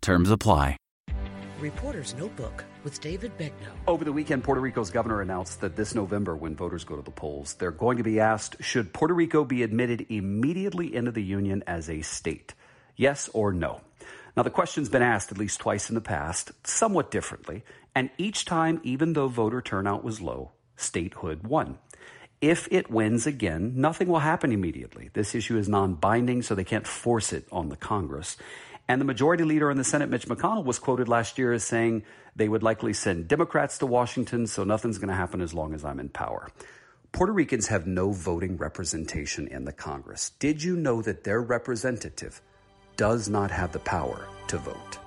Terms apply. Reporter's Notebook with David Begnaud. Over the weekend, Puerto Rico's governor announced that this November, when voters go to the polls, they're going to be asked should Puerto Rico be admitted immediately into the Union as a state? Yes or no? Now, the question's been asked at least twice in the past, somewhat differently, and each time, even though voter turnout was low, statehood won. If it wins again, nothing will happen immediately. This issue is non binding, so they can't force it on the Congress. And the majority leader in the Senate, Mitch McConnell, was quoted last year as saying they would likely send Democrats to Washington, so nothing's going to happen as long as I'm in power. Puerto Ricans have no voting representation in the Congress. Did you know that their representative does not have the power to vote?